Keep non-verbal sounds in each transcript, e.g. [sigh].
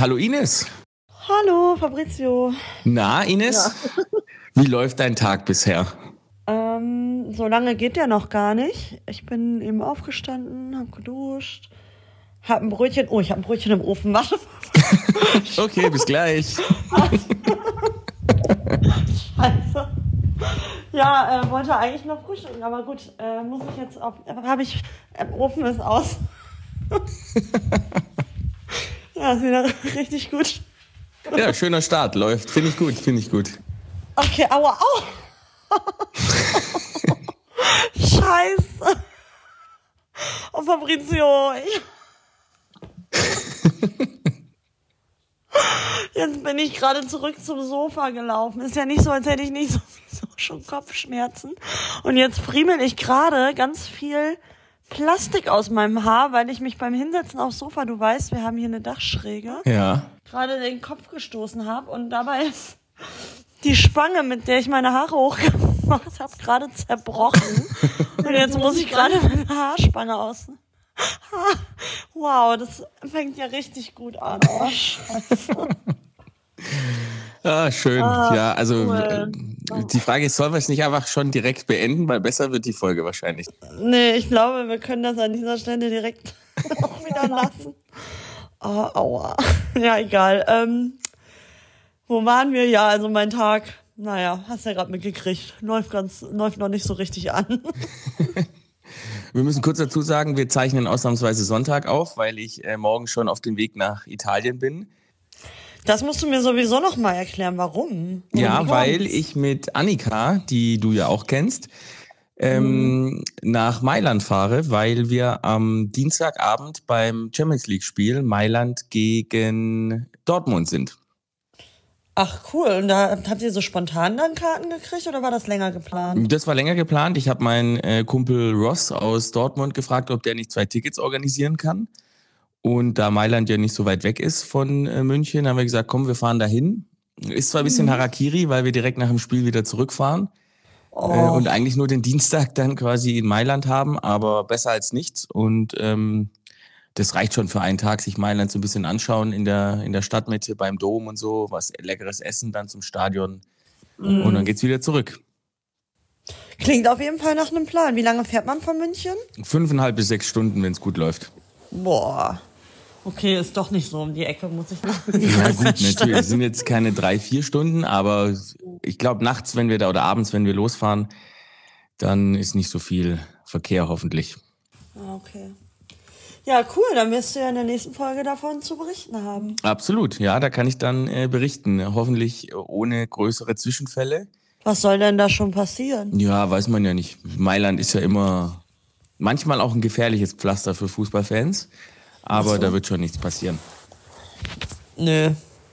Hallo Ines. Hallo Fabrizio. Na Ines, ja. [laughs] wie läuft dein Tag bisher? Ähm, so lange geht der noch gar nicht. Ich bin eben aufgestanden, hab geduscht, hab ein Brötchen. Oh, ich hab ein Brötchen im Ofen. Warte. [laughs] okay, bis gleich. Scheiße. [laughs] Ja, äh, wollte eigentlich noch frühstücken, aber gut, äh, muss ich jetzt auf. Habe ich. Äh, Ofen ist aus. Ja, ist wieder [laughs] richtig gut. Ja, schöner Start, läuft. Finde ich gut, finde ich gut. Okay, aua, au. [laughs] Scheiße. Oh, Fabrizio. Jetzt bin ich gerade zurück zum Sofa gelaufen. Ist ja nicht so, als hätte ich nicht sowieso [laughs] schon Kopfschmerzen. Und jetzt friemel ich gerade ganz viel Plastik aus meinem Haar, weil ich mich beim Hinsetzen aufs Sofa, du weißt, wir haben hier eine Dachschräge, ja. gerade den Kopf gestoßen habe und dabei ist die Spange, mit der ich meine Haare hochgemacht habe, gerade zerbrochen. [laughs] und jetzt muss ich gerade meine Haarspange aus. [laughs] Wow, das fängt ja richtig gut an. Oh, [laughs] Scheiße. Ah, schön. Ah, ja, also cool. Die Frage ist, sollen wir es nicht einfach schon direkt beenden, weil besser wird die Folge wahrscheinlich. Nee, ich glaube, wir können das an dieser Stelle direkt [laughs] wieder lassen. Oh, aua. Ja, egal. Ähm, wo waren wir? Ja, also mein Tag, naja, hast ja gerade mitgekriegt, läuft ganz, läuft noch nicht so richtig an. [laughs] wir müssen kurz dazu sagen, wir zeichnen ausnahmsweise Sonntag auf, weil ich äh, morgen schon auf dem Weg nach Italien bin. Das musst du mir sowieso noch mal erklären, warum. Ja, weil ich mit Annika, die du ja auch kennst, ähm, mhm. nach Mailand fahre, weil wir am Dienstagabend beim Champions League Spiel Mailand gegen Dortmund sind. Ach cool, und da habt ihr so spontan dann Karten gekriegt oder war das länger geplant? Das war länger geplant. Ich habe meinen äh, Kumpel Ross aus Dortmund gefragt, ob der nicht zwei Tickets organisieren kann. Und da Mailand ja nicht so weit weg ist von äh, München, haben wir gesagt, komm, wir fahren dahin. Ist zwar ein bisschen mhm. Harakiri, weil wir direkt nach dem Spiel wieder zurückfahren. Oh. Äh, und eigentlich nur den Dienstag dann quasi in Mailand haben, aber besser als nichts. Und ähm, das reicht schon für einen Tag, sich Mailand so ein bisschen anschauen in der, in der Stadtmitte beim Dom und so, was leckeres Essen dann zum Stadion. Mhm. Und dann geht's wieder zurück. Klingt auf jeden Fall nach einem Plan. Wie lange fährt man von München? Fünfeinhalb bis sechs Stunden, wenn es gut läuft. Boah. Okay, ist doch nicht so um die Ecke, muss ich [laughs] noch. Ja gut, natürlich. Es sind jetzt keine drei, vier Stunden, aber ich glaube nachts, wenn wir da oder abends, wenn wir losfahren, dann ist nicht so viel Verkehr hoffentlich. Ah, okay. Ja, cool. Dann wirst du ja in der nächsten Folge davon zu berichten haben. Absolut. Ja, da kann ich dann äh, berichten. Hoffentlich ohne größere Zwischenfälle. Was soll denn da schon passieren? Ja, weiß man ja nicht. Mailand ist ja immer manchmal auch ein gefährliches Pflaster für Fußballfans. Aber so. da wird schon nichts passieren. Nö.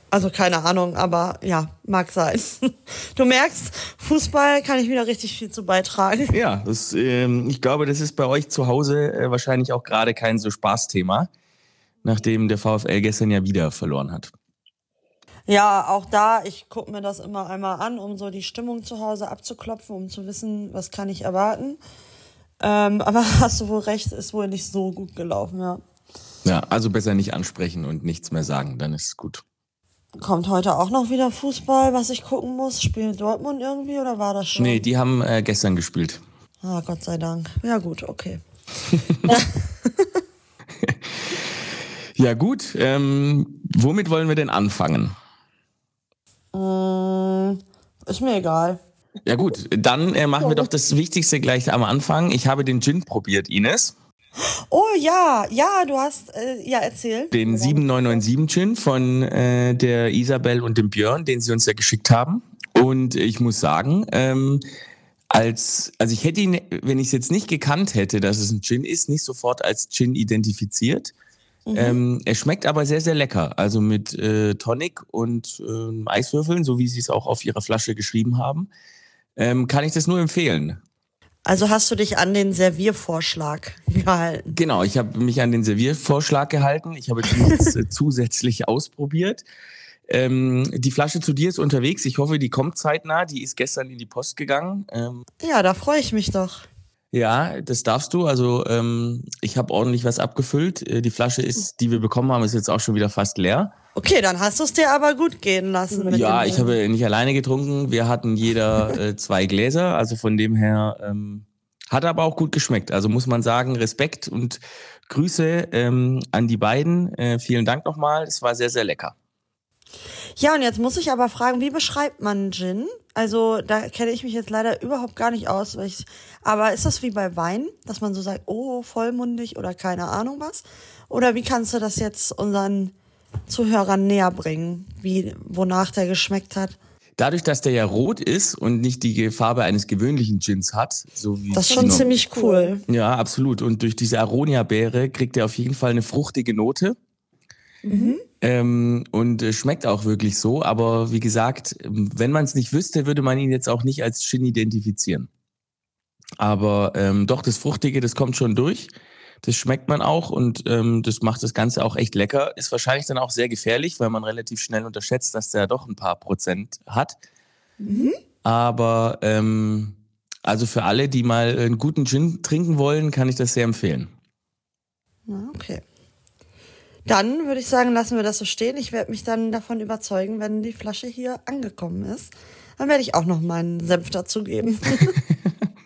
Also keine Ahnung, aber ja, mag sein. [laughs] Du merkst, Fußball kann ich wieder richtig viel zu beitragen. Ja, das, ähm, ich glaube, das ist bei euch zu Hause äh, wahrscheinlich auch gerade kein so Spaßthema, nachdem der VfL gestern ja wieder verloren hat. Ja, auch da, ich gucke mir das immer einmal an, um so die Stimmung zu Hause abzuklopfen, um zu wissen, was kann ich erwarten. Ähm, aber [laughs] hast du wohl recht, ist wohl nicht so gut gelaufen, ja. Ja, also besser nicht ansprechen und nichts mehr sagen, dann ist es gut. Kommt heute auch noch wieder Fußball, was ich gucken muss? Spielt Dortmund irgendwie oder war das schon? Nee, die haben äh, gestern gespielt. Ah, Gott sei Dank. Ja, gut, okay. [laughs] ja, gut. Ähm, womit wollen wir denn anfangen? Mm, ist mir egal. Ja, gut. Dann äh, machen wir doch das Wichtigste gleich am Anfang. Ich habe den Gin probiert, Ines. Oh ja, ja, du hast, äh, ja, erzählt. Den 7997 Gin von äh, der Isabel und dem Björn, den sie uns ja geschickt haben. Und ich muss sagen, ähm, als, also ich hätte ihn, wenn ich es jetzt nicht gekannt hätte, dass es ein Gin ist, nicht sofort als Gin identifiziert. Mhm. Ähm, er schmeckt aber sehr, sehr lecker. Also mit äh, Tonic und äh, Eiswürfeln, so wie sie es auch auf ihrer Flasche geschrieben haben. Ähm, kann ich das nur empfehlen. Also hast du dich an den Serviervorschlag gehalten? Genau, ich habe mich an den Serviervorschlag gehalten. Ich habe jetzt nichts [laughs] äh, zusätzlich ausprobiert. Ähm, die Flasche zu dir ist unterwegs. Ich hoffe, die kommt zeitnah. Die ist gestern in die Post gegangen. Ähm, ja, da freue ich mich doch. Ja, das darfst du. Also ähm, ich habe ordentlich was abgefüllt. Äh, die Flasche ist, die wir bekommen haben, ist jetzt auch schon wieder fast leer. Okay, dann hast du es dir aber gut gehen lassen. ja, ich habe nicht alleine getrunken. Wir hatten jeder [laughs] äh, zwei Gläser. Also von dem her ähm, hat aber auch gut geschmeckt. Also muss man sagen, Respekt und Grüße ähm, an die beiden. Äh, vielen Dank nochmal. Es war sehr, sehr lecker. Ja, und jetzt muss ich aber fragen, wie beschreibt man Gin? Also da kenne ich mich jetzt leider überhaupt gar nicht aus. Ich, aber ist das wie bei Wein, dass man so sagt, oh, vollmundig oder keine Ahnung was? Oder wie kannst du das jetzt unseren Zuhörern näher bringen, wie, wonach der geschmeckt hat? Dadurch, dass der ja rot ist und nicht die Farbe eines gewöhnlichen Gins hat, so wie. Das ist schon ziemlich cool. Ja, absolut. Und durch diese Aronia-Beere kriegt er auf jeden Fall eine fruchtige Note. Mhm. Ähm, und äh, schmeckt auch wirklich so. Aber wie gesagt, wenn man es nicht wüsste, würde man ihn jetzt auch nicht als Gin identifizieren. Aber ähm, doch, das Fruchtige, das kommt schon durch. Das schmeckt man auch und ähm, das macht das Ganze auch echt lecker. Ist wahrscheinlich dann auch sehr gefährlich, weil man relativ schnell unterschätzt, dass der doch ein paar Prozent hat. Mhm. Aber ähm, also für alle, die mal einen guten Gin trinken wollen, kann ich das sehr empfehlen. Okay. Dann würde ich sagen, lassen wir das so stehen. Ich werde mich dann davon überzeugen, wenn die Flasche hier angekommen ist. Dann werde ich auch noch meinen Senf dazugeben.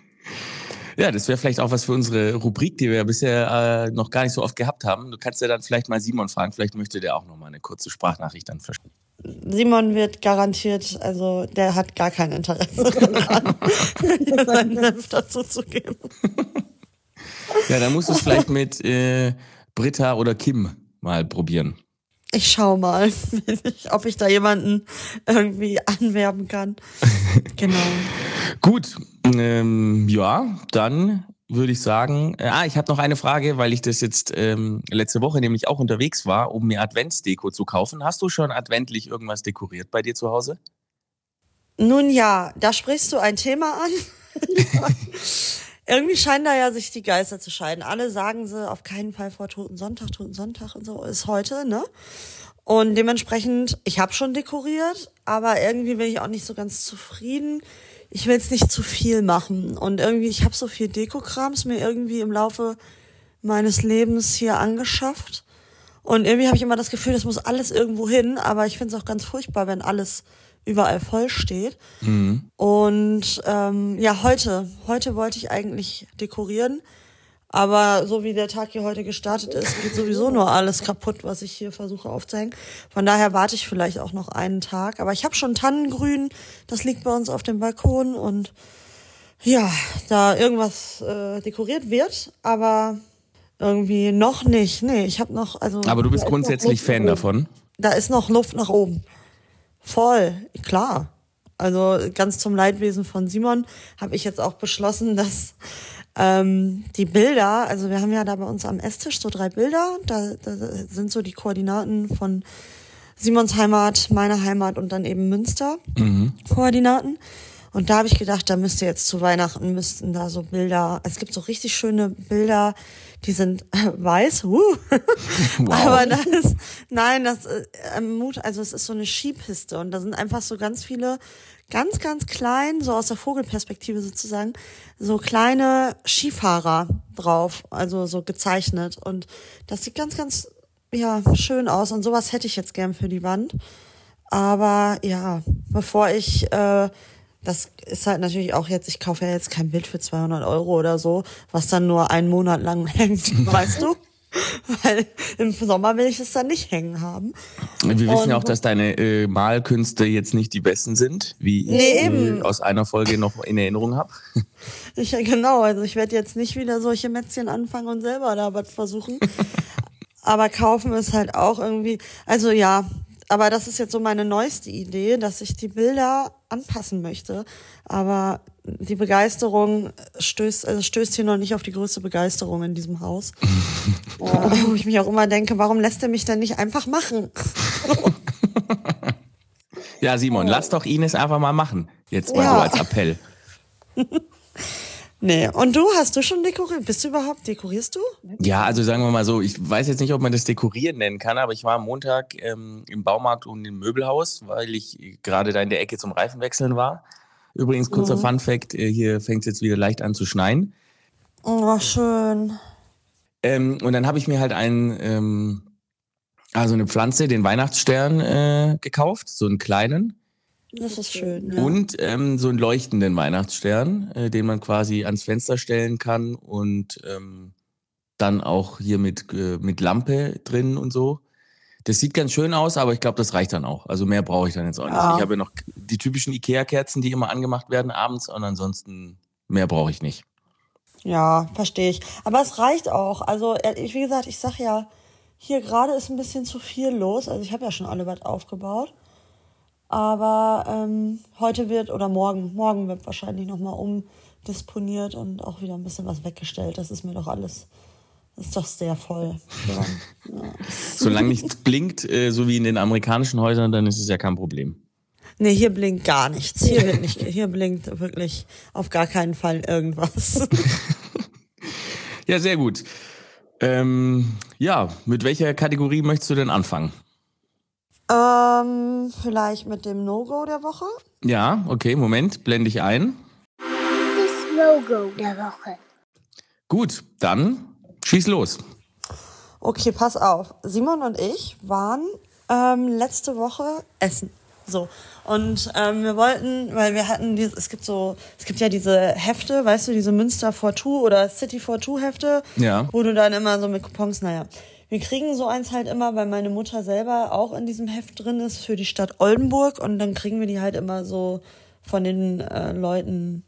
[laughs] ja, das wäre vielleicht auch was für unsere Rubrik, die wir ja bisher äh, noch gar nicht so oft gehabt haben. Du kannst ja dann vielleicht mal Simon fragen. Vielleicht möchte der auch noch mal eine kurze Sprachnachricht dann verstehen. Simon wird garantiert, also der hat gar kein Interesse [laughs] daran, seinen Senf dazu zu geben. [laughs] Ja, dann musst du es vielleicht mit äh, Britta oder Kim mal probieren. Ich schau mal, [laughs] ob ich da jemanden irgendwie anwerben kann. [laughs] genau. Gut, ähm, ja, dann würde ich sagen, äh, ah, ich habe noch eine Frage, weil ich das jetzt ähm, letzte Woche nämlich auch unterwegs war, um mir Adventsdeko zu kaufen. Hast du schon adventlich irgendwas dekoriert bei dir zu Hause? Nun ja, da sprichst du ein Thema an. [laughs] irgendwie scheinen da ja sich die Geister zu scheiden. Alle sagen sie auf keinen Fall vor Toten Sonntag, Toten Sonntag und so ist heute, ne? Und dementsprechend, ich habe schon dekoriert, aber irgendwie bin ich auch nicht so ganz zufrieden. Ich will jetzt nicht zu viel machen und irgendwie, ich habe so viel Dekokrams mir irgendwie im Laufe meines Lebens hier angeschafft. Und irgendwie habe ich immer das Gefühl, das muss alles irgendwo hin, aber ich finde es auch ganz furchtbar, wenn alles überall voll steht. Mhm. Und ähm, ja, heute, heute wollte ich eigentlich dekorieren. Aber so wie der Tag hier heute gestartet ist, geht sowieso nur alles kaputt, was ich hier versuche aufzuhängen. Von daher warte ich vielleicht auch noch einen Tag. Aber ich habe schon Tannengrün, das liegt bei uns auf dem Balkon und ja, da irgendwas äh, dekoriert wird, aber irgendwie noch nicht. Nee, ich habe noch also Aber du bist grundsätzlich Fan davon? Da ist noch Luft nach oben. Voll, klar. Also ganz zum Leidwesen von Simon habe ich jetzt auch beschlossen, dass ähm, die Bilder, also wir haben ja da bei uns am Esstisch so drei Bilder, da, da sind so die Koordinaten von Simons Heimat, meiner Heimat und dann eben Münster mhm. Koordinaten. Und da habe ich gedacht, da müsste jetzt zu Weihnachten müssten da so Bilder, es gibt so richtig schöne Bilder, die sind äh, weiß, uh. [laughs] wow. aber das ist, nein, das äh, also es ist so eine Skipiste und da sind einfach so ganz viele, ganz, ganz klein, so aus der Vogelperspektive sozusagen, so kleine Skifahrer drauf, also so gezeichnet und das sieht ganz, ganz, ja, schön aus und sowas hätte ich jetzt gern für die Wand. Aber ja, bevor ich äh, das ist halt natürlich auch jetzt, ich kaufe ja jetzt kein Bild für 200 Euro oder so, was dann nur einen Monat lang [laughs] hängt, weißt du? Weil im Sommer will ich es dann nicht hängen haben. Wir wissen ja auch, dass deine äh, Malkünste jetzt nicht die besten sind, wie nee, ich äh, aus einer Folge noch in Erinnerung habe. [laughs] Ich, genau, also ich werde jetzt nicht wieder solche Mätzchen anfangen und selber da was versuchen. [laughs] Aber kaufen ist halt auch irgendwie, also ja, aber das ist jetzt so meine neueste Idee, dass ich die Bilder anpassen möchte. Aber die Begeisterung stößt, also stößt hier noch nicht auf die größte Begeisterung in diesem Haus. [laughs] äh, wo ich mich auch immer denke, warum lässt er mich denn nicht einfach machen? [laughs] ja, Simon, lass doch Ines einfach mal machen. Jetzt mal ja. so als Appell. [laughs] Nee, und du, hast du schon dekoriert? Bist du überhaupt, dekorierst du? Ja, also sagen wir mal so, ich weiß jetzt nicht, ob man das dekorieren nennen kann, aber ich war am Montag ähm, im Baumarkt und im Möbelhaus, weil ich gerade da in der Ecke zum Reifenwechseln war. Übrigens, kurzer mhm. Fun Fact, äh, hier fängt es jetzt wieder leicht an zu schneien. Oh, schön. Ähm, und dann habe ich mir halt ein, ähm, also eine Pflanze, den Weihnachtsstern äh, gekauft, so einen kleinen. Das ist schön. Ja. Und ähm, so einen leuchtenden Weihnachtsstern, äh, den man quasi ans Fenster stellen kann und ähm, dann auch hier mit, äh, mit Lampe drin und so. Das sieht ganz schön aus, aber ich glaube, das reicht dann auch. Also mehr brauche ich dann jetzt auch nicht. Ja. Ich habe ja noch die typischen Ikea-Kerzen, die immer angemacht werden abends und ansonsten mehr brauche ich nicht. Ja, verstehe ich. Aber es reicht auch. Also, ich, wie gesagt, ich sag ja, hier gerade ist ein bisschen zu viel los. Also, ich habe ja schon alle was aufgebaut. Aber ähm, heute wird, oder morgen, morgen wird wahrscheinlich nochmal umdisponiert und auch wieder ein bisschen was weggestellt. Das ist mir doch alles, das ist doch sehr voll. Ja. [laughs] Ja. Solange nichts blinkt, äh, so wie in den amerikanischen Häusern, dann ist es ja kein Problem. Nee, hier blinkt gar nichts. Hier wird nicht, hier blinkt wirklich auf gar keinen Fall irgendwas. [laughs] Ja, sehr gut. Ähm, ja, mit welcher Kategorie möchtest du denn anfangen? Ähm, vielleicht mit dem No-Go der Woche? Ja, okay, Moment, blende ich ein. Das No-Go der Woche. Gut, dann schieß los. Okay, pass auf. Simon und ich waren ähm, letzte Woche essen. So. Und ähm, wir wollten, weil wir hatten, die, es gibt so, es gibt ja diese Hefte, weißt du, diese Münster for Two oder City for Two Hefte, Ja. wo du dann immer so mit Coupons, naja. Wir kriegen so eins halt immer, weil meine Mutter selber auch in diesem Heft drin ist für die Stadt Oldenburg und dann kriegen wir die halt immer so von den äh, Leuten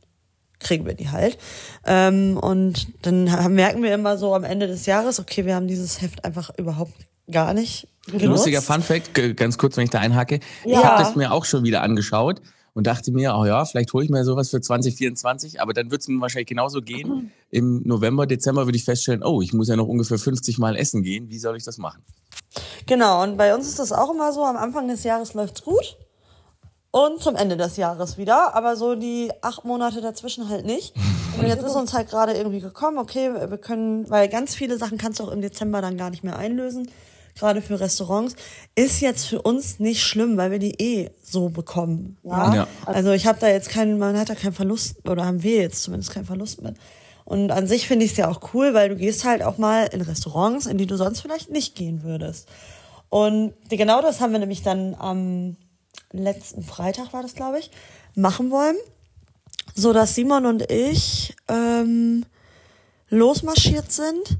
kriegen wir die halt. Ähm, und dann merken wir immer so am Ende des Jahres, okay, wir haben dieses Heft einfach überhaupt gar nicht genutzt. Lustiger Fun Fact, ganz kurz, wenn ich da einhacke. Ich Ja. habe das mir auch schon wieder angeschaut und dachte mir, oh ja, vielleicht hole ich mir sowas für 2024, aber dann wird es mir wahrscheinlich genauso gehen. Im November, Dezember würde ich feststellen, oh, ich muss ja noch ungefähr 50 Mal essen gehen. Wie soll ich das machen? Genau, und bei uns ist das auch immer so, am Anfang des Jahres läuft's gut und zum Ende des Jahres wieder, aber so die acht Monate dazwischen halt nicht. [laughs] Und jetzt ist uns halt gerade irgendwie gekommen, okay, wir können, weil ganz viele Sachen kannst du auch im Dezember dann gar nicht mehr einlösen, gerade für Restaurants, ist jetzt für uns nicht schlimm, weil wir die eh so bekommen. Ja. Ja. Also ich habe da jetzt keinen, man hat da keinen Verlust, oder haben wir jetzt zumindest keinen Verlust mit. Und an sich finde ich es ja auch cool, weil du gehst halt auch mal in Restaurants, in die du sonst vielleicht nicht gehen würdest. Und genau das haben wir nämlich dann am letzten Freitag war das, glaube ich, machen wollen. So dass Simon und ich ähm, losmarschiert sind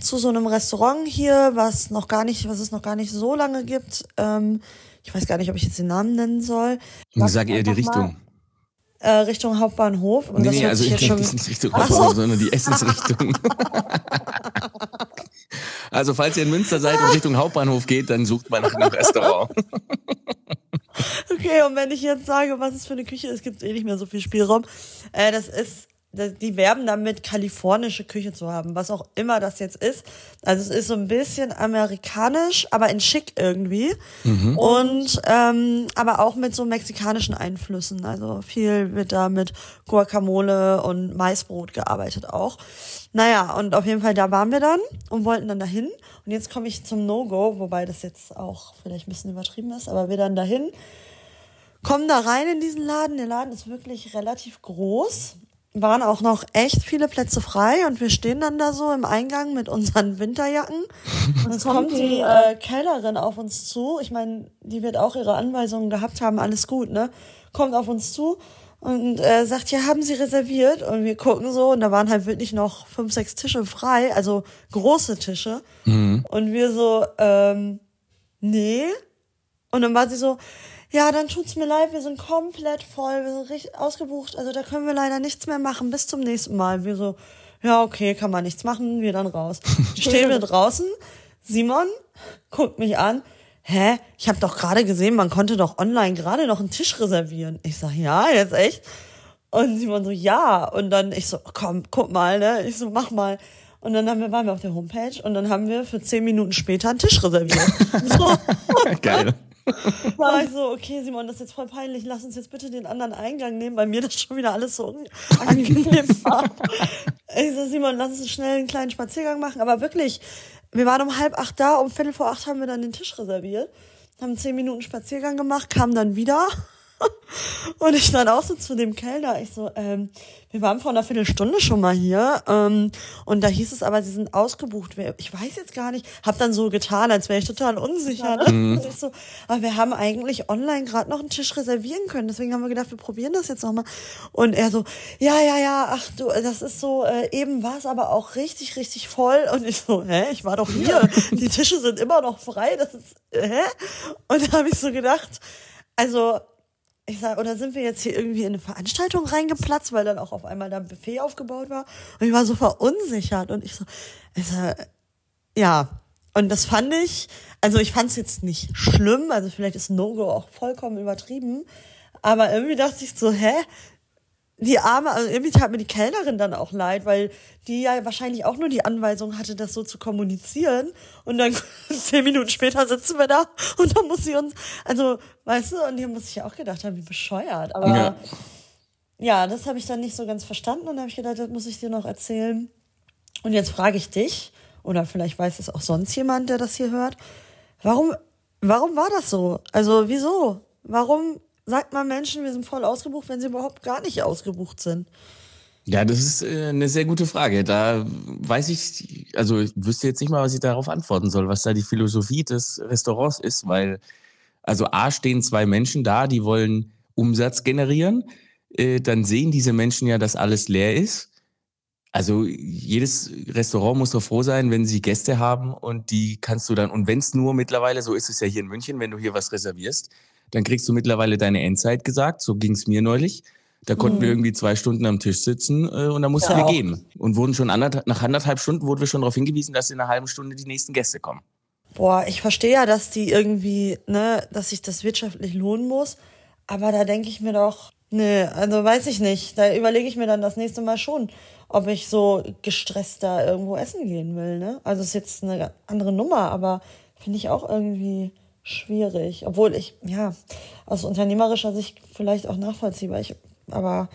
zu so einem Restaurant hier, was noch gar nicht, was es noch gar nicht so lange gibt. Ähm, ich weiß gar nicht, ob ich jetzt den Namen nennen soll. Ich Sag sage eher die Richtung. Äh, Richtung Hauptbahnhof. Und Nee, das nee, also ich denke schon. nicht Richtung. Hauptbahnhof, sondern die Essensrichtung. [laughs] also falls ihr in Münster seid und Richtung Hauptbahnhof geht, dann sucht mal nach einem Restaurant. Okay, und wenn ich jetzt sage, was es für eine Küche ist, gibt es eh nicht mehr so viel Spielraum. Äh, das ist, das, die werben damit, kalifornische Küche zu haben, was auch immer das jetzt ist. Also es ist so ein bisschen amerikanisch, aber in schick irgendwie. Und ähm, aber auch mit so mexikanischen Einflüssen. Also viel wird da mit Guacamole und Maisbrot gearbeitet auch. Naja, und auf jeden Fall, da waren wir dann und wollten dann dahin. Und jetzt komme ich zum No-Go, wobei das jetzt auch vielleicht ein bisschen übertrieben ist, aber wir dann dahin, kommen da rein in diesen Laden. Der Laden ist wirklich relativ groß. Waren auch noch echt viele Plätze frei und wir stehen dann da so im Eingang mit unseren Winterjacken. Und es [laughs] kommt die äh, Kellnerin auf uns zu. Ich meine, die wird auch ihre Anweisungen gehabt haben, alles gut, ne? Kommt auf uns zu und äh, sagt, ja, haben Sie reserviert? Und wir gucken so und da waren halt wirklich noch fünf, sechs Tische frei, also große Tische. Und wir so, ähm, nee. Und dann war sie so, ja, dann tut's mir leid, wir sind komplett voll, wir sind richtig ausgebucht, also da können wir leider nichts mehr machen, bis zum nächsten Mal. Wir so, ja, okay, kann man nichts machen, wir dann raus. [laughs] Stehen wir draußen, Simon guckt mich an, hä, ich habe doch gerade gesehen, man konnte doch online gerade noch einen Tisch reservieren. Ich sag, ja, jetzt echt? Und Simon so, ja. Und dann ich so, komm, guck mal, ne? Ich so, mach mal. Und dann haben wir, waren wir auf der Homepage und dann haben wir für zehn Minuten später einen Tisch reserviert. [laughs] so, Geil. [laughs] war ich so, okay, Simon, das ist jetzt voll peinlich. Lass uns jetzt bitte den anderen Eingang nehmen, weil mir das schon wieder alles so [laughs] angenehm war. Ich so, Simon, lass uns schnell einen kleinen Spaziergang machen. Aber wirklich, wir waren um halb acht da, um viertel vor acht haben wir dann den Tisch reserviert, haben zehn Minuten Spaziergang gemacht, kamen dann wieder [laughs] Und ich dann auch so zu dem Kellner, ich so, ähm, wir waren vor einer Viertelstunde schon mal hier ähm, und da hieß es aber, sie sind ausgebucht. Ich weiß jetzt gar nicht, hab dann so getan, als wäre ich total unsicher. Ne? Mhm. Und ich so, aber wir haben eigentlich online gerade noch einen Tisch reservieren können, deswegen haben wir gedacht, wir probieren das jetzt nochmal. Und er so, ja, ja, ja, ach du, das ist so, äh, eben war es aber auch richtig, richtig voll. Und ich so, hä, ich war doch hier, [laughs] die Tische sind immer noch frei, das ist, hä? Und da habe ich so gedacht, also ich sag, oder sind wir jetzt hier irgendwie in eine Veranstaltung reingeplatzt, weil dann auch auf einmal da ein Buffet aufgebaut war. Und ich war so verunsichert. Und ich so, ich sag, ja, und das fand ich, also ich fand es jetzt nicht schlimm, also vielleicht ist No-Go auch vollkommen übertrieben, aber irgendwie dachte ich so, hä, die arme, also irgendwie tat mir die Kellnerin dann auch leid, weil die ja wahrscheinlich auch nur die Anweisung hatte, das so zu kommunizieren. Und dann [laughs] zehn Minuten später sitzen wir da und dann muss sie uns, also, weißt du, und hier muss ich ja auch gedacht haben, wie bescheuert. Aber ja, ja das habe ich dann nicht so ganz verstanden und habe ich gedacht, das muss ich dir noch erzählen. Und jetzt frage ich dich, oder vielleicht weiß es auch sonst jemand, der das hier hört, warum, warum war das so? Also, wieso? Warum sagt man Menschen, wir sind voll ausgebucht, wenn sie überhaupt gar nicht ausgebucht sind? Ja, das ist äh, eine sehr gute Frage. Da weiß ich, also ich wüsste jetzt nicht mal, was ich darauf antworten soll, was da die Philosophie des Restaurants ist, weil, also A stehen zwei Menschen da, die wollen Umsatz generieren. Äh, dann sehen diese Menschen ja, dass alles leer ist. Also jedes Restaurant muss doch froh sein, wenn sie Gäste haben und die kannst du dann, und wenn es nur mittlerweile, so ist es ja hier in München, wenn du hier was reservierst, dann kriegst du mittlerweile deine Endzeit gesagt. So ging es mir neulich. Da konnten mhm. wir irgendwie zwei Stunden am Tisch sitzen äh, und da mussten ja, wir gehen. Und wurden schon anderthalb, nach anderthalb Stunden wurden wir schon darauf hingewiesen, dass in einer halben Stunde die nächsten Gäste kommen. Boah, ich verstehe ja, dass die irgendwie, ne, dass sich das wirtschaftlich lohnen muss. Aber da denke ich mir doch, ne, also weiß ich nicht. Da überlege ich mir dann das nächste Mal schon, ob ich so gestresst da irgendwo essen gehen will, ne? Also ist jetzt eine andere Nummer, aber finde ich auch irgendwie schwierig. Obwohl ich, ja, aus unternehmerischer Sicht vielleicht auch nachvollziehbar. Ich, aber.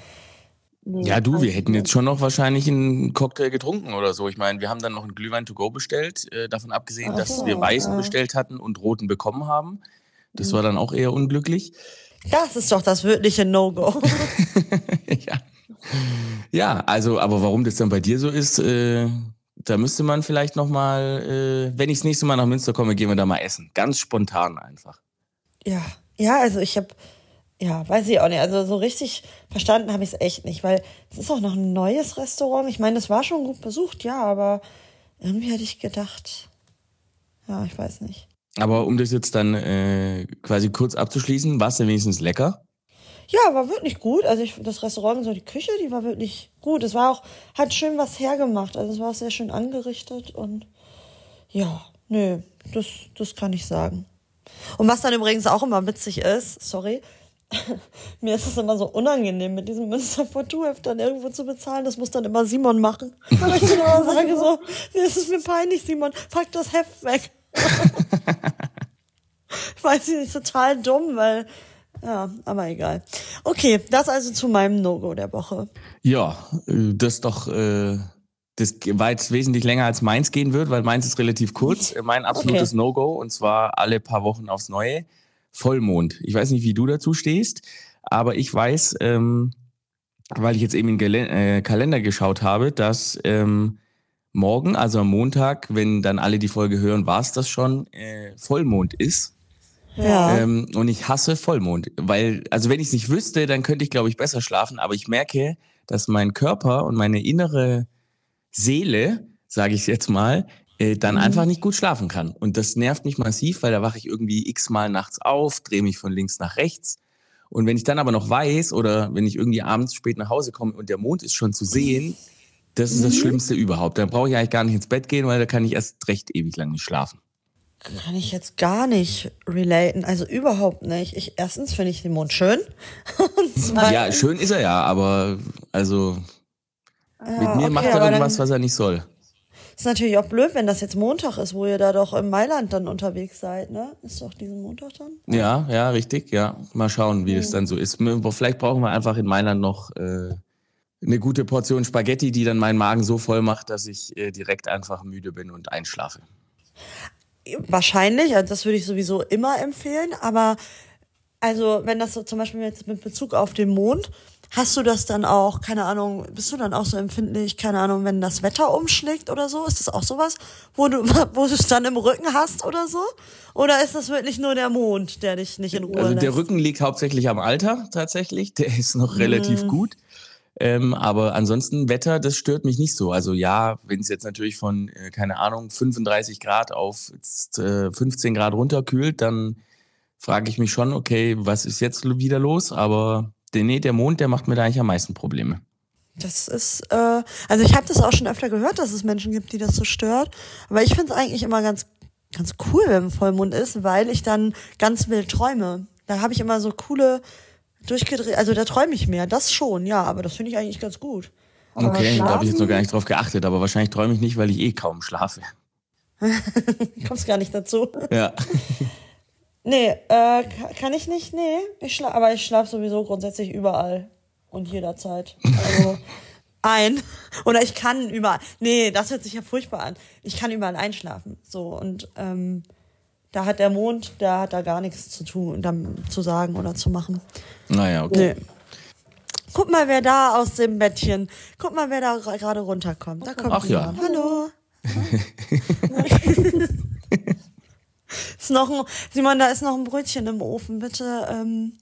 Nee, ja, du, wir hätten jetzt schon noch wahrscheinlich einen Cocktail getrunken oder so. Ich meine, wir haben dann noch einen Glühwein to go bestellt, äh, davon abgesehen, Ach dass wir weißen ja. bestellt hatten und roten bekommen haben. Das mhm. war dann auch eher unglücklich. Das ist doch das wirkliche No-Go. [laughs] ja. ja, also, aber warum das dann bei dir so ist, äh, da müsste man vielleicht noch mal, äh, wenn ich das nächste Mal nach Münster komme, gehen wir da mal essen. Ganz spontan einfach. Ja, ja, also ich habe, ja, weiß ich auch nicht. Also so richtig verstanden habe ich es echt nicht, weil es ist auch noch ein neues Restaurant. Ich meine, das war schon gut besucht, ja, aber irgendwie hätte ich gedacht, ja, ich weiß nicht. Aber um das jetzt dann äh, quasi kurz abzuschließen, war es denn wenigstens lecker? Ja, war wirklich gut. Also ich, das Restaurant, so die Küche, die war wirklich gut. Es war auch, hat schön was hergemacht. Also es war auch sehr schön angerichtet und ja, nö, das, das kann ich sagen. Und was dann übrigens auch immer witzig ist, sorry, [laughs] mir ist es immer so unangenehm, mit diesem Münster Fortu-Heft dann irgendwo zu bezahlen. Das muss dann immer Simon machen. [laughs] Weil ich immer [laughs] sage so, nee, es ist mir peinlich, Simon, pack das Heft weg. ich weiß nicht, total dumm, weil ja, aber egal. Okay, das also zu meinem No-Go der Woche. Ja, äh, das doch, äh, das war jetzt wesentlich länger als meins gehen wird, weil meins ist relativ kurz. [laughs] Mein absolutes okay. No-Go und zwar alle paar Wochen aufs Neue. Vollmond. Ich weiß nicht, wie du dazu stehst, aber ich weiß, ähm, weil ich jetzt eben in den äh, Kalender geschaut habe, dass ähm, morgen, also am Montag, wenn dann alle die Folge hören, war es das schon, äh, Vollmond ist. Ja. Ähm, und ich hasse Vollmond, weil, also wenn ich es nicht wüsste, dann könnte ich, glaube ich, besser schlafen. Aber ich merke, dass mein Körper und meine innere Seele, sage ich jetzt mal, äh, dann mhm. einfach nicht gut schlafen kann. Und das nervt mich massiv, weil da wache ich irgendwie x-mal nachts auf, drehe mich von links nach rechts. Und wenn ich dann aber noch weiß oder wenn ich irgendwie abends spät nach Hause komme und der Mond ist schon zu sehen, das ist mhm. das Schlimmste überhaupt. Dann brauche ich eigentlich gar nicht ins Bett gehen, weil da kann ich erst recht ewig lang nicht schlafen kann ich jetzt gar nicht relaten. Also überhaupt nicht. Ich, erstens finde ich den Mond schön. [laughs] ja, schön ist er ja, aber also ja, mit mir okay, macht er irgendwas, was er nicht soll. Ist natürlich auch blöd, wenn das jetzt Montag ist, wo ihr da doch im Mailand dann unterwegs seid, ne? Ist doch diesen Montag dann? Ja, ja, richtig, ja. Mal schauen, wie mhm. das dann so ist. Vielleicht brauchen wir einfach in Mailand noch äh, eine gute Portion Spaghetti, die dann meinen Magen so voll macht, dass ich äh, direkt einfach müde bin und einschlafe. Wahrscheinlich, also das würde ich sowieso immer empfehlen, aber Also, wenn das so zum Beispiel jetzt mit Bezug auf den Mond, hast du das dann auch, keine Ahnung, bist du dann auch so empfindlich, keine Ahnung, wenn das Wetter umschlägt oder so? Ist das auch sowas, wo du, [laughs] wo du es dann im Rücken hast oder so? Oder ist das wirklich nur der Mond, der dich nicht in Ruhe Also lässt? der Rücken liegt hauptsächlich am Alter tatsächlich. Der ist noch relativ Mhm. gut. Ähm, aber ansonsten Wetter, das stört mich nicht so. Also ja, wenn es jetzt natürlich von, äh, keine Ahnung, 35 Grad auf äh, 15 Grad runterkühlt, dann frage ich mich schon, okay, was ist jetzt wieder los? Aber der, nee, der Mond, der macht mir da eigentlich am meisten Probleme. Das ist, äh, also ich habe das auch schon öfter gehört, dass es Menschen gibt, die das so stört. Aber ich finde es eigentlich immer ganz, ganz cool, wenn Vollmond ist, weil ich dann ganz wild träume. Da habe ich immer so coole durchgedreht, also da träume ich mehr. Das schon, ja, aber das finde ich eigentlich ganz gut. Okay, da habe ich jetzt noch schlafen? gar nicht drauf geachtet, aber wahrscheinlich träume ich nicht, weil ich eh kaum schlafe. [laughs] Kommst gar nicht dazu. Ja. [laughs] Nee, äh, ka- kann ich nicht, nee. Ich schla aber ich schlafe sowieso grundsätzlich überall und jederzeit. Also [laughs] ein. Oder ich kann überall. Nee, das hört sich ja furchtbar an. Ich kann überall einschlafen. So, und ähm, da hat der Mond, der hat da gar nichts zu tun, dann zu sagen oder zu machen. Naja, okay. Nee. Guck mal, wer da aus dem Bettchen. Guck mal, wer da ra- gerade runterkommt. Da kommt Ach ja. jemand. Hallo. [laughs] ist noch ein, Simon, da ist noch ein Brötchen im Ofen. Bitte. Ähm,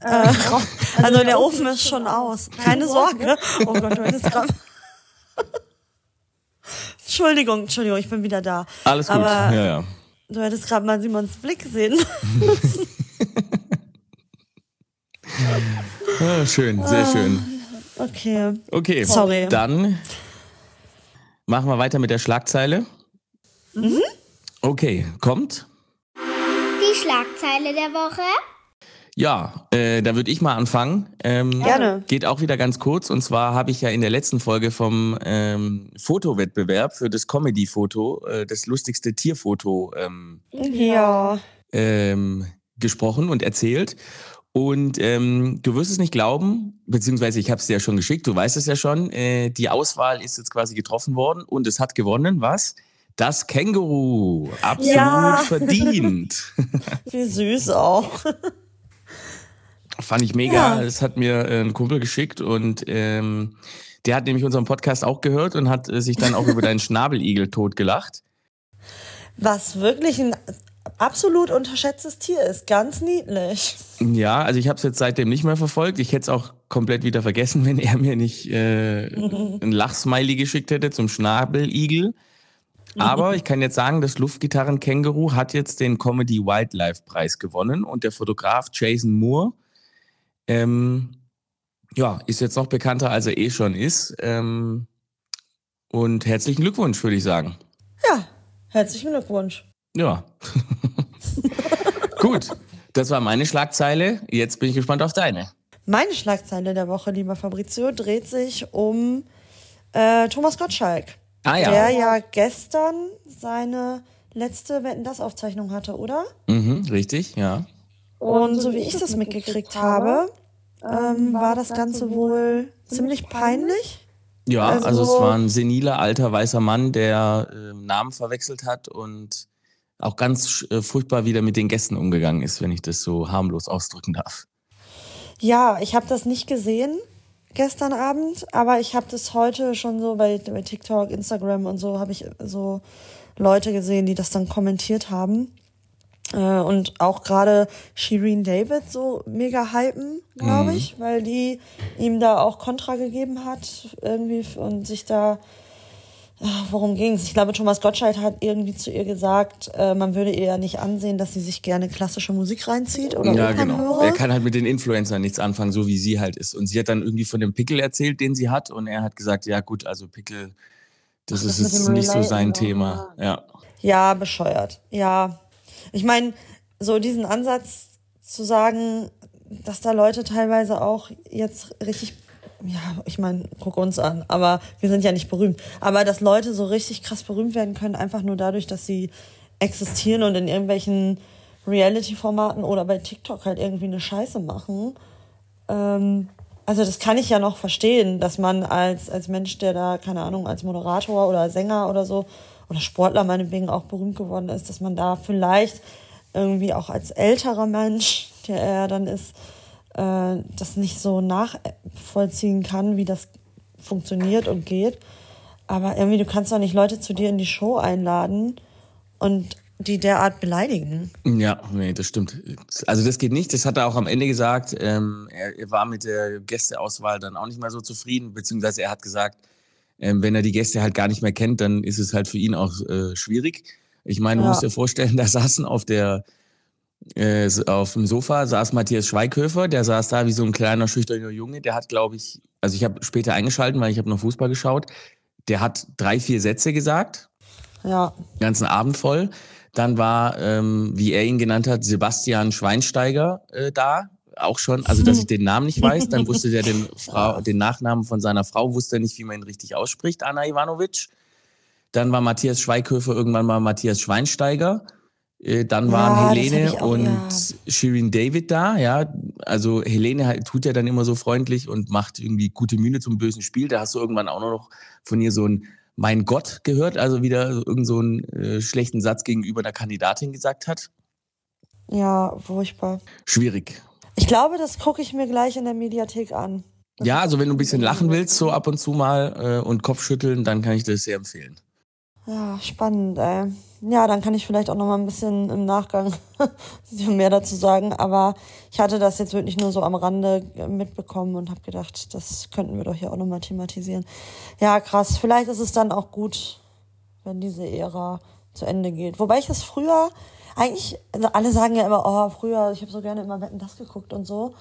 äh, [laughs] also der Ofen ist schon aus. Keine Sorge. Oh Gott, du hättest gerade. [laughs] Entschuldigung, Entschuldigung, ich bin wieder da. Alles gut. Aber ja, ja. Du hättest gerade mal Simons Blick sehen. ja. [laughs] Schön, sehr schön. Okay. Okay, Sorry. dann machen wir weiter mit der Schlagzeile. Mhm. Okay, kommt. Die Schlagzeile der Woche. Ja, äh, da würde ich mal anfangen. Ähm, Gerne. Geht auch wieder ganz kurz. Und zwar habe ich ja in der letzten Folge vom ähm, Fotowettbewerb für das Comedy-Foto, äh, das lustigste Tierfoto ähm, Ja. ähm, gesprochen und erzählt. Und ähm, du wirst es nicht glauben, beziehungsweise ich habe es dir ja schon geschickt, du weißt es ja schon, äh, die Auswahl ist jetzt quasi getroffen worden und es hat gewonnen, was? Das Känguru. Absolut Ja. verdient. [laughs] Wie süß auch. [laughs] Fand ich mega. Ja. Das hat mir äh, ein Kumpel geschickt und ähm, der hat nämlich unseren Podcast auch gehört und hat äh, sich dann auch über deinen Schnabeligel totgelacht. Was wirklich ein absolut unterschätztes Tier ist. Ganz niedlich. Ja, also ich habe es jetzt seitdem nicht mehr verfolgt. Ich hätte es auch komplett wieder vergessen, wenn er mir nicht äh, ein Lachsmiley geschickt hätte zum Schnabeligel. Aber ich kann jetzt sagen, das Luftgitarrenkänguru hat jetzt den Comedy Wildlife Preis gewonnen und der Fotograf Jason Moore, ähm, ja, ist jetzt noch bekannter, als er eh schon ist. Ähm, und herzlichen Glückwunsch, würde ich sagen. Ja, herzlichen Glückwunsch. Ja. [laughs] Gut, das war meine Schlagzeile. Jetzt bin ich gespannt auf deine. Meine Schlagzeile der Woche, lieber Fabrizio, dreht sich um äh, Thomas Gottschalk. Ah ja. Der ja gestern seine letzte Wetten das Aufzeichnung hatte, oder? Mhm, richtig, ja. Und so wie ich das mitgekriegt habe, ähm, war das Ganze wohl ziemlich peinlich. Ja, also, Also- es war ein seniler, alter, weißer Mann, der äh, Namen verwechselt hat und auch ganz äh, furchtbar wieder mit den Gästen umgegangen ist, wenn ich das so harmlos ausdrücken darf. Ja, ich habe das nicht gesehen gestern Abend, aber ich habe das heute schon so bei, bei TikTok, Instagram und so habe ich so Leute gesehen, die das dann kommentiert haben. Äh, und auch gerade Shireen David so mega hypen, glaube ich, weil die ihm da auch Kontra gegeben hat irgendwie und sich da Ah, Worum ging es? Ich glaube, Thomas Gottschalk hat irgendwie zu ihr gesagt, äh, man würde ihr ja nicht ansehen, dass sie sich gerne klassische Musik reinzieht oder ja, genau. Er kann halt mit den Influencern nichts anfangen, so wie sie halt ist. Und sie hat dann irgendwie von dem Pickel erzählt, den sie hat. Und er hat gesagt, ja gut, also Pickel, das ist mit jetzt nicht so Relaten, sein ja. Thema. Ja. Ja, bescheuert. Ja. Ich meine, so diesen Ansatz zu sagen, dass da Leute teilweise auch jetzt richtig, ja, ich meine, guck uns an, aber wir sind ja nicht berühmt. Aber dass Leute so richtig krass berühmt werden können, einfach nur dadurch, dass sie existieren und in irgendwelchen Reality-Formaten oder bei TikTok halt irgendwie eine Scheiße machen. Ähm, also das kann ich ja noch verstehen, dass man als, als Mensch, der da, keine Ahnung, als Moderator oder Sänger oder so, oder Sportler meinetwegen auch berühmt geworden ist, dass man da vielleicht irgendwie auch als älterer Mensch er dann ist, äh, das nicht so nachvollziehen kann, wie das funktioniert und geht. Aber irgendwie, du kannst doch nicht Leute zu dir in die Show einladen und die derart beleidigen. Ja, nee, das stimmt. Also das geht nicht. Das hat er auch am Ende gesagt. Ähm, er, er, war mit der Gästeauswahl dann auch nicht mehr so zufrieden, beziehungsweise er hat gesagt, ähm, wenn er die Gäste halt gar nicht mehr kennt, dann ist es halt für ihn auch äh, schwierig. Ich meine, du ja. musst dir vorstellen, [laughs] da saßen auf der äh, auf dem Sofa saß Matthias Schweighöfer, der saß da wie so ein kleiner, schüchterner Junge. Der hat, glaube ich, also ich habe später eingeschalten, weil ich habe noch Fußball geschaut. Der hat drei, vier Sätze gesagt. Ja. Den ganzen Abend voll. Dann war, ähm, wie er ihn genannt hat, Sebastian Schweinsteiger äh, da. Auch schon, also dass [laughs] ich den Namen nicht weiß. Dann [laughs] wusste der den, Frau, den Nachnamen von seiner Frau, wusste er nicht, wie man ihn richtig ausspricht, Anna Ivanovic. Dann war Matthias Schweighöfer irgendwann mal Matthias Schweinsteiger. Äh, dann waren ja, Helene auch, und ja. Shirin David da, ja. Also Helene tut ja dann immer so freundlich und macht irgendwie gute Mühe zum bösen Spiel. Da hast du irgendwann auch noch von ihr so ein Mein Gott gehört, also wieder irgend so einen äh, schlechten Satz gegenüber einer Kandidatin gesagt hat. Ja, furchtbar. Schwierig. Ich glaube, das gucke ich mir gleich in der Mediathek an. Das ja, also wenn du ein bisschen lachen willst, so ab und zu mal äh, und Kopfschütteln, dann kann ich das sehr empfehlen. Ja, spannend, ey. Ja, dann kann ich vielleicht auch noch mal ein bisschen im Nachgang [laughs] mehr dazu sagen. Aber ich hatte das jetzt wirklich nur so am Rande mitbekommen und habe gedacht, das könnten wir doch hier auch noch mal thematisieren. Ja, krass. Vielleicht ist es dann auch gut, wenn diese Ära zu Ende geht. Wobei ich das früher eigentlich, also alle sagen ja immer, oh, früher, ich habe so gerne immer Wetten das geguckt und so.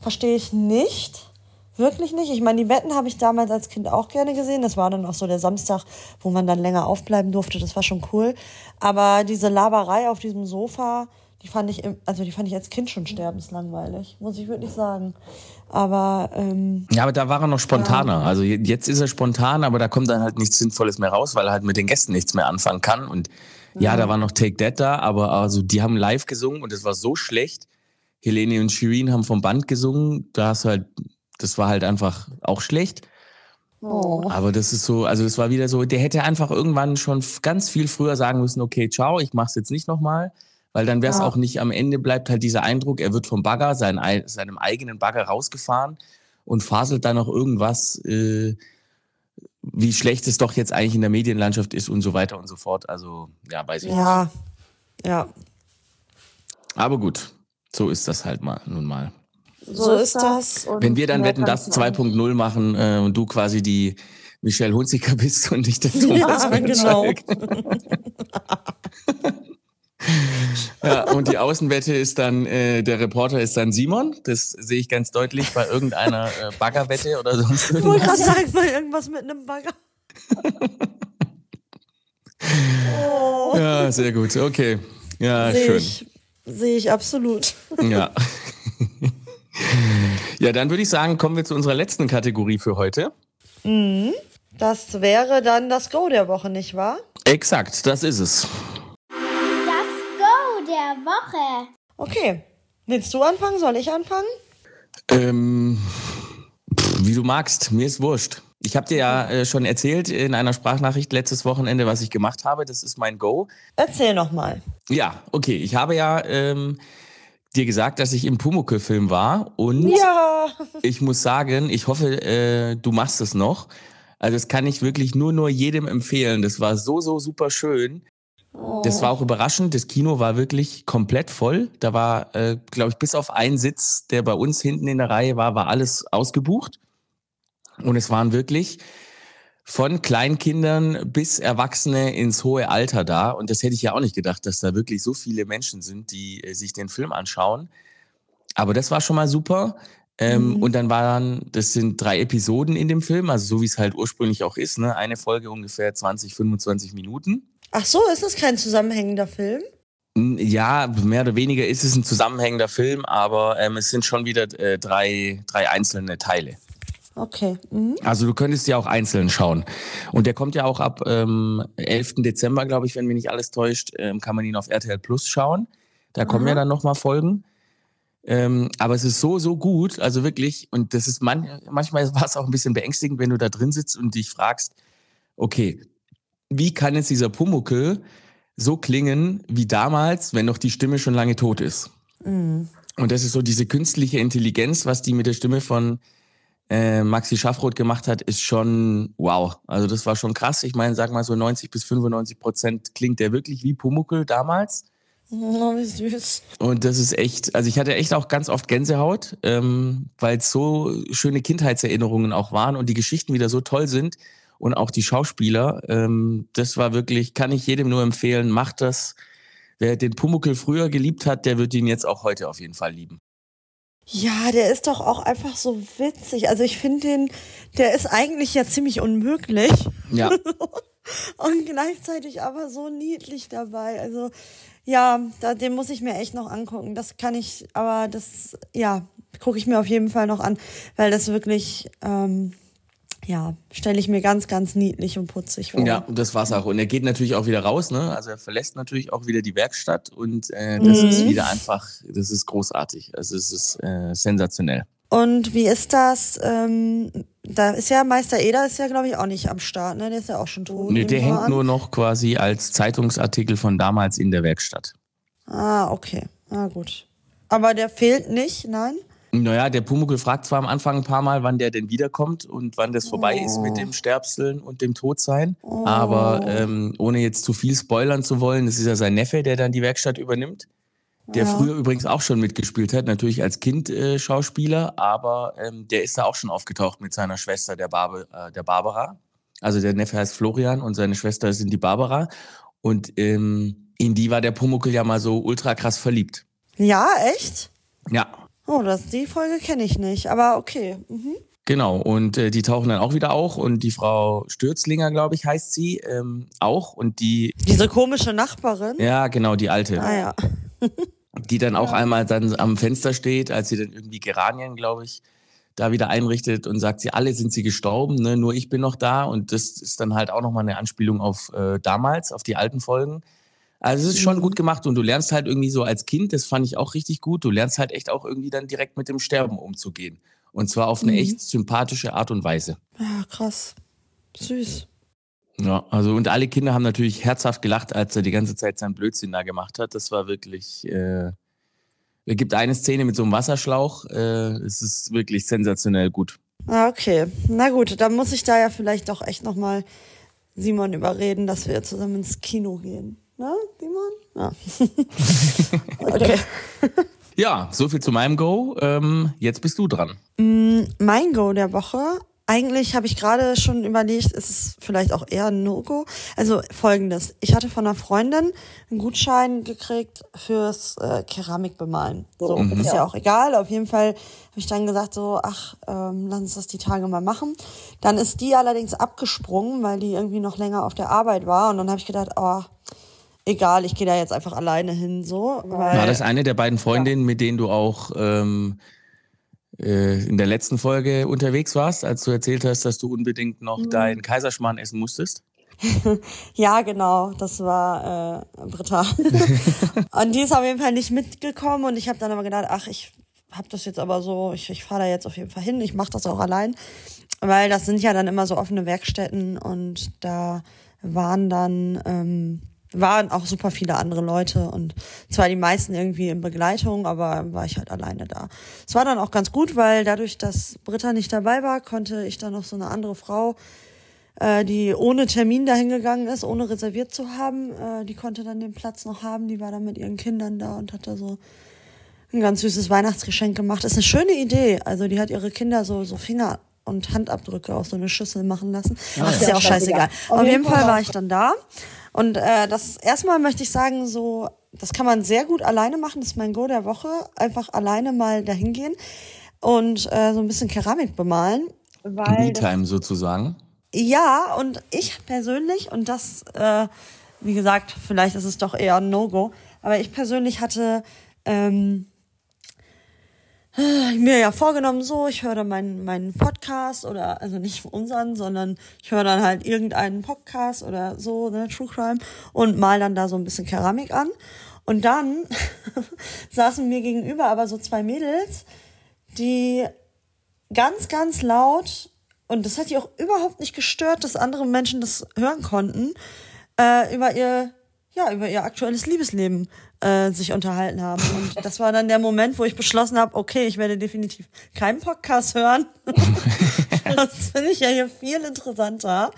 Verstehe ich nicht. Wirklich nicht. Ich meine, die Wetten habe ich damals als Kind auch gerne gesehen. Das war dann auch so der Samstag, wo man dann länger aufbleiben durfte. Das war schon cool. Aber diese Laberei auf diesem Sofa, die fand ich, also die fand ich als Kind schon sterbenslangweilig, muss ich wirklich sagen. Aber ähm, ja, aber da war er noch spontaner. Ja. Also jetzt ist er spontan, aber da kommt dann halt nichts Sinnvolles mehr raus, weil er halt mit den Gästen nichts mehr anfangen kann. Und ja, da war noch Take That da, aber also die haben live gesungen und es war so schlecht. Helene und Shirin haben vom Band gesungen. Da hast du halt das war halt einfach auch schlecht. Oh. Aber das ist so, also das war wieder so, der hätte einfach irgendwann schon ganz viel früher sagen müssen, okay, ciao, ich mach's jetzt nicht nochmal, weil dann wäre es ja. auch nicht, am Ende bleibt halt dieser Eindruck, er wird vom Bagger, sein, seinem eigenen Bagger rausgefahren und faselt dann noch irgendwas, äh, wie schlecht es doch jetzt eigentlich in der Medienlandschaft ist und so weiter und so fort. Also, ja, weiß ich ja. nicht. Ja, ja. Aber gut, so ist das halt mal nun mal. So, ist das. Wenn wir dann Wetten das 2.0 machen äh, und du quasi die Michelle Hunziker bist und ich der Thomas ja, genau. [laughs] [laughs] ja, und die Außenwette ist dann, äh, der Reporter ist dann Simon. Das sehe ich ganz deutlich bei irgendeiner äh, Baggerwette oder sonst irgendwas. Ich wollte gerade sagen, mal irgendwas mit einem Bagger. oh. [laughs] Ja, sehr gut. Okay. Ja, seh schön. Sehe ich absolut. Ja. Ja, dann würde ich sagen, kommen wir zu unserer letzten Kategorie für heute. Mhm. Das wäre dann das Go der Woche, nicht wahr? Exakt, das ist es. Der Woche. Okay. Willst du anfangen? Soll ich anfangen? Ähm, wie du magst, mir ist wurscht. Ich habe dir ja äh, schon erzählt in einer Sprachnachricht letztes Wochenende, was ich gemacht habe. Das ist mein Go. Erzähl nochmal. Ja, okay. Ich habe ja ähm, dir gesagt, dass ich im Pumuckl-Film war und ja. ich muss sagen, ich hoffe, äh, du machst es noch. Also das kann ich wirklich nur nur jedem empfehlen. Das war so so super schön. Oh. Das war auch überraschend. Das Kino war wirklich komplett voll. Da war, äh, glaube ich, bis auf einen Sitz, der bei uns hinten in der Reihe war, war alles ausgebucht. Und es waren wirklich von Kleinkindern bis Erwachsene ins hohe Alter da. Und das hätte ich ja auch nicht gedacht, dass da wirklich so viele Menschen sind, die äh, sich den Film anschauen. Aber das war schon mal super. Ähm, mhm. Und dann waren, das sind drei Episoden in dem Film, also so wie es halt ursprünglich auch ist, ne? Eine Folge ungefähr 20, 25 Minuten. Ach so, ist das kein zusammenhängender Film? Ja, mehr oder weniger ist es ein zusammenhängender Film, aber ähm, es sind schon wieder äh, drei, drei einzelne Teile. Okay. Mhm. Also du könntest ja auch einzeln schauen. Und der kommt ja auch ab ähm, 11. Dezember, glaube ich, wenn mich nicht alles täuscht, ähm, kann man ihn auf RTL Plus schauen. Da Aha. kommen ja dann nochmal Folgen. Ähm, aber es ist so, so gut, also wirklich, und das ist man, manchmal war es auch ein bisschen beängstigend, wenn du da drin sitzt und dich fragst, okay, wie kann jetzt dieser Pumuckel so klingen wie damals, wenn noch die Stimme schon lange tot ist? Mhm. Und das ist so diese künstliche Intelligenz, was die mit der Stimme von äh, Maxi Schaffroth gemacht hat, ist schon wow. Also das war schon krass. Ich meine, sag mal so 90 bis 95 Prozent klingt der wirklich wie Pumuckel damals. [laughs] Oh, wie süß. Und das ist echt, also ich hatte echt auch ganz oft Gänsehaut, ähm, weil es so schöne Kindheitserinnerungen auch waren und die Geschichten wieder so toll sind und auch die Schauspieler. Ähm, das war wirklich, kann ich jedem nur empfehlen, macht das. Wer den Pumuckel früher geliebt hat, der wird ihn jetzt auch heute auf jeden Fall lieben. Ja, der ist doch auch einfach so witzig. Also ich finde den, der ist eigentlich ja ziemlich unmöglich. Ja. [laughs] und gleichzeitig aber so niedlich dabei. Also ja, da, den muss ich mir echt noch angucken. Das kann ich, aber das, ja, gucke ich mir auf jeden Fall noch an, weil das wirklich, ähm, ja, stelle ich mir ganz, ganz niedlich und putzig vor. Ja, das war's auch. Und er geht natürlich auch wieder raus, ne? Also er verlässt natürlich auch wieder die Werkstatt und äh, das mhm. ist wieder einfach, das ist großartig. Also es ist äh, sensationell. Und wie ist das? Ähm, da ist ja Meister Eder ist ja, glaube ich, auch nicht am Start, ne? Der ist ja auch schon tot. Nee, der hängt an. nur noch quasi als Zeitungsartikel von damals in der Werkstatt. Ah, okay. Ah, gut. Aber der fehlt nicht, nein? Naja, der Pumuckl fragt zwar am Anfang ein paar Mal, wann der denn wiederkommt und wann das vorbei oh. ist mit dem Sterbseln und dem Todsein. Oh. Aber ähm, ohne jetzt zu viel spoilern zu wollen, es ist ja sein Neffe, der dann die Werkstatt übernimmt der ja. früher übrigens auch schon mitgespielt hat, natürlich als Kind äh, Schauspieler, aber ähm, der ist da auch schon aufgetaucht mit seiner Schwester, der, Barbe, äh, der Barbara. Also der Neffe heißt Florian und seine Schwester sind die Barbara. Und ähm, in die war der Pumuckel ja mal so ultra krass verliebt. Ja, echt? Ja. Oh, das, die Folge kenne ich nicht, aber okay. Mhm. Genau, und äh, die tauchen dann auch wieder auf und die Frau Stürzlinger, glaube ich, heißt sie, ähm, auch. Und die. Diese komische Nachbarin? Ja, genau, die alte. Ah ja. [laughs] die dann auch ja. einmal dann am Fenster steht, als sie dann irgendwie Geranien, glaube ich, da wieder einrichtet und sagt, sie alle sind sie gestorben, ne? nur ich bin noch da. Und das ist dann halt auch nochmal eine Anspielung auf äh, damals, auf die alten Folgen. Also es ist schon mhm. gut gemacht und du lernst halt irgendwie so als Kind, das fand ich auch richtig gut, du lernst halt echt auch irgendwie dann direkt mit dem Sterben umzugehen. Und zwar auf eine mhm. echt sympathische Art und Weise. Ja, krass. Süß. Ja, also und alle Kinder haben natürlich herzhaft gelacht, als er die ganze Zeit seinen Blödsinn da gemacht hat. Das war wirklich. Äh, es gibt eine Szene mit so einem Wasserschlauch. Äh, es ist wirklich sensationell gut. Ah, okay. Na gut, dann muss ich da ja vielleicht doch echt nochmal Simon überreden, dass wir zusammen ins Kino gehen. Na, Simon? Ja. [laughs] okay. ja, so viel zu meinem Go. Ähm, jetzt bist du dran. Mm, mein Go der Woche eigentlich habe ich gerade schon überlegt, ist es vielleicht auch eher ein No-Go. Also folgendes. Ich hatte von einer Freundin einen Gutschein gekriegt fürs äh, Keramikbemalen. So, mhm. ist ja auch egal. Auf jeden Fall habe ich dann gesagt so, ach, ähm, lass uns das die Tage mal machen. Dann ist die allerdings abgesprungen, weil die irgendwie noch länger auf der Arbeit war. Und dann habe ich gedacht, oh, egal, ich gehe da jetzt einfach alleine hin. So, weil, war das eine der beiden Freundinnen, ja. mit denen du auch ähm, äh, in der letzten Folge unterwegs warst, als du erzählt hast, dass du unbedingt noch mhm. deinen Kaiserschmarrn essen musstest? [laughs] ja, genau, das war äh, Britta. [laughs] und die ist auf jeden Fall nicht mitgekommen und ich habe dann aber gedacht, ach, ich habe das jetzt aber so, ich, ich fahre da jetzt auf jeden Fall hin, ich mache das auch allein, weil das sind ja dann immer so offene Werkstätten und da waren dann ähm, waren auch super viele andere Leute und zwar die meisten irgendwie in Begleitung, aber war ich halt alleine da. Es war dann auch ganz gut, weil dadurch, dass Britta nicht dabei war, konnte ich dann noch so eine andere Frau, äh, die ohne Termin dahin gegangen ist, ohne reserviert zu haben, äh, die konnte dann den Platz noch haben. Die war dann mit ihren Kindern da und hat da so ein ganz süßes Weihnachtsgeschenk gemacht. Ist eine schöne Idee. Also die hat ihre Kinder so, so Finger und Handabdrücke auf so eine Schüssel machen lassen. Ach, ist ja auch scheißegal. Auf jeden Fall war ich dann da. Und äh, das erstmal möchte ich sagen, so, das kann man sehr gut alleine machen. Das ist mein Go der Woche. Einfach alleine mal dahin gehen und äh, so ein bisschen Keramik bemalen. Me-Time sozusagen. Ja, und ich persönlich, und das, äh, wie gesagt, vielleicht ist es doch eher ein No-Go, aber ich persönlich hatte ähm, mir ja vorgenommen, so, ich höre dann meinen, meinen Podcast oder, also nicht unseren, sondern ich höre dann halt irgendeinen Podcast oder so, ne, True Crime und mal dann da so ein bisschen Keramik an. Und dann [laughs] saßen mir gegenüber aber so zwei Mädels, die ganz, ganz laut, und das hat die auch überhaupt nicht gestört, dass andere Menschen das hören konnten, äh, über ihr ja, über ihr aktuelles Liebesleben äh, sich unterhalten haben. Und das war dann der Moment, wo ich beschlossen habe, okay, ich werde definitiv keinen Podcast hören. [laughs] das finde ich ja hier viel interessanter.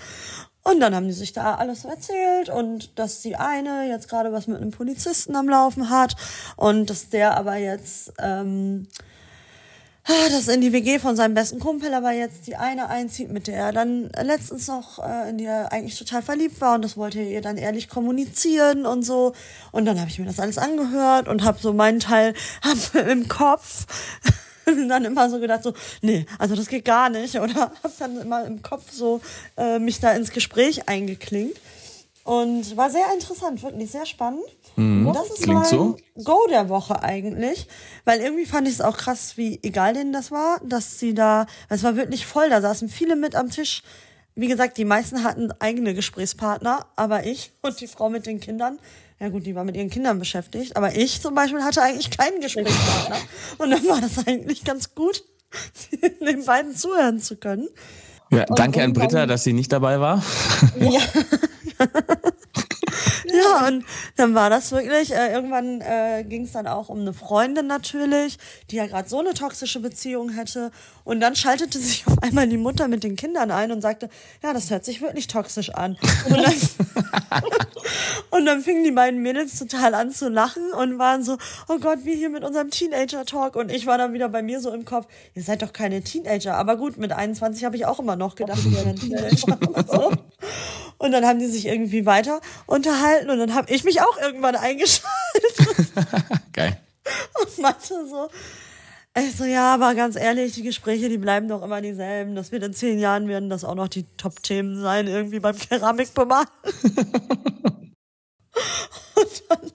Und dann haben die sich da alles erzählt und dass die eine jetzt gerade was mit einem Polizisten am Laufen hat und dass der aber jetzt ähm, das in die WG von seinem besten Kumpel, aber jetzt die eine einzieht, mit der er dann letztens noch, äh, in die er eigentlich total verliebt war und das wollte er ihr dann ehrlich kommunizieren und so. Und dann habe ich mir das alles angehört und habe so meinen Teil [laughs] im Kopf [laughs] dann immer so gedacht so, nee, also das geht gar nicht [laughs] oder habe dann immer im Kopf so äh, mich da ins Gespräch eingeklingt und war sehr interessant, wirklich sehr spannend. Mhm. Das ist Klingt mein so. Go der Woche eigentlich, weil irgendwie fand ich es auch krass, wie egal denen das war, dass sie da, es war wirklich voll, da saßen viele mit am Tisch. Wie gesagt, die meisten hatten eigene Gesprächspartner, aber ich [laughs] und die Frau mit den Kindern, ja gut, die war mit ihren Kindern beschäftigt, aber ich zum Beispiel hatte eigentlich keinen Gesprächspartner. [laughs] Und dann war das eigentlich ganz gut, [laughs] den beiden zuhören zu können. Ja, danke an Britta, dass sie nicht dabei war. Ja. Ja, und dann war das wirklich, äh, irgendwann äh, ging es dann auch um eine Freundin natürlich, die ja gerade so eine toxische Beziehung hätte. Und dann schaltete [laughs] sich auf einmal die Mutter mit den Kindern ein und sagte, ja, das hört sich wirklich toxisch an. Und dann, [laughs] und dann fingen die beiden Mädels total an zu lachen und waren so, oh Gott, wie hier mit unserem Teenager-Talk. Und ich war dann wieder bei mir so im Kopf, ihr seid doch keine Teenager. Aber gut, mit 21 habe ich auch immer noch gedacht, ihr wären Teenager. [laughs] So. Und dann haben die sich irgendwie weiter unterhalten und dann habe ich mich auch irgendwann eingeschaltet [laughs] Geil. und meinte so, ich so, ja, aber ganz ehrlich, die Gespräche, die bleiben doch immer dieselben. Das wird in zehn Jahren werden das auch noch die Top-Themen sein, irgendwie beim Keramikbemalen. [laughs] und dann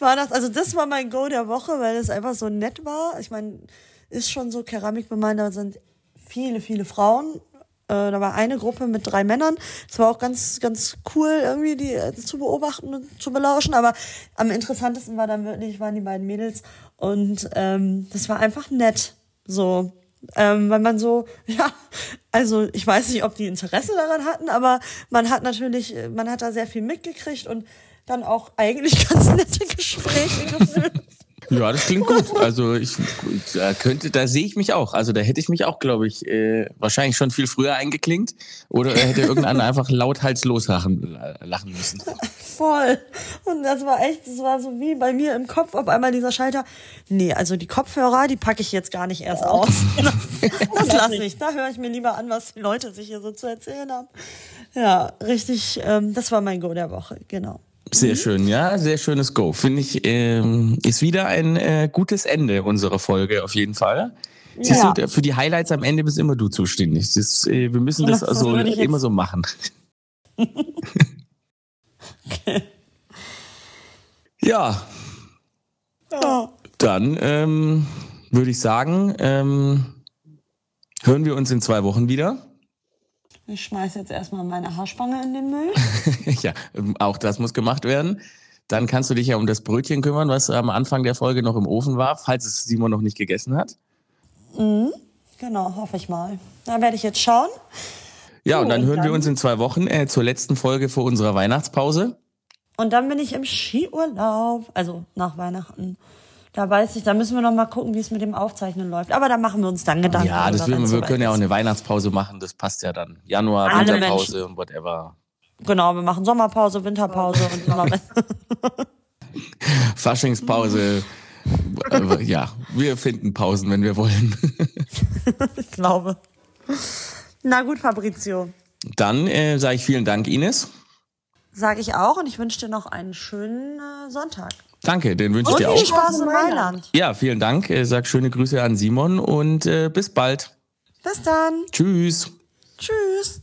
war das, also das war mein Go der Woche, weil es einfach so nett war. Ich meine, ist schon so, Keramikbemalen, da sind viele, viele Frauen. Äh, Da war eine Gruppe mit drei Männern. Es war auch ganz, ganz cool, irgendwie die äh, zu beobachten und zu belauschen. Aber am interessantesten war dann wirklich, waren die beiden Mädels. Und ähm, das war einfach nett. So. Ähm, weil man so, [laughs] ja, also ich weiß nicht, ob die Interesse daran hatten, aber man hat natürlich, äh, man hat da sehr viel mitgekriegt und dann auch eigentlich [laughs] ganz nette Gespräche geführt. [laughs] Ja, das klingt gut. Also ich da könnte, da sehe ich mich auch. Also da hätte ich mich auch, glaube ich, äh, wahrscheinlich schon viel früher eingeklinkt. Oder hätte irgendeiner einfach lauthals loslachen lachen müssen. [laughs] Voll. Und das war echt, das war so wie bei mir im Kopf auf einmal dieser Schalter. Nee, also die Kopfhörer, die packe ich jetzt gar nicht erst aus. [laughs] Das, das lasse ich. Da höre ich mir lieber an, was die Leute sich hier so zu erzählen haben. Ja, richtig, ähm, das war mein Go der Woche, genau. Sehr schön, ja, sehr schönes Go. Finde ich, ähm, ist wieder ein äh, gutes Ende unserer Folge auf jeden Fall. Siehst Ja. du, für die Highlights am Ende bist immer du zuständig. Das, äh, wir müssen das Ja, also immer so machen. ja, [laughs] Ja. dann ähm, würde ich sagen, ähm, hören wir uns in zwei Wochen wieder. Ich schmeiß jetzt erstmal meine Haarspange in den Müll. [laughs] ja, ähm, auch das muss gemacht werden. Dann kannst du dich ja um das Brötchen kümmern, was am Anfang der Folge noch im Ofen war, falls es Simon noch nicht gegessen hat. Genau, hoffe ich mal. Da werde ich jetzt schauen. Ja, und dann hören wir dann- uns in zwei Wochen äh, zur letzten Folge vor unserer Weihnachtspause. Und dann bin ich im Skiurlaub, also nach Weihnachten. Da weiß ich, da müssen wir noch mal gucken, wie es mit dem Aufzeichnen läuft. Aber da machen wir uns dann Gedanken. Ja, das wir, wir können ja auch eine Weihnachtspause machen, das passt ja dann. Januar, Alle Winterpause und whatever. Genau, wir machen Sommerpause, Winterpause und immer. [laughs] Faschingspause. [laughs] ja, wir finden Pausen, wenn wir wollen. [laughs] ich glaube. Na gut, Fabrizio. Dann äh, sage ich vielen Dank, Ines. Sage ich auch und ich wünsche dir noch einen schönen äh, Sonntag. Danke, den wünsche ich dir viel auch. Spaß in Mailand. Ja, vielen Dank. Äh, sag schöne Grüße an Simon und äh, bis bald. Bis dann. Tschüss. Tschüss.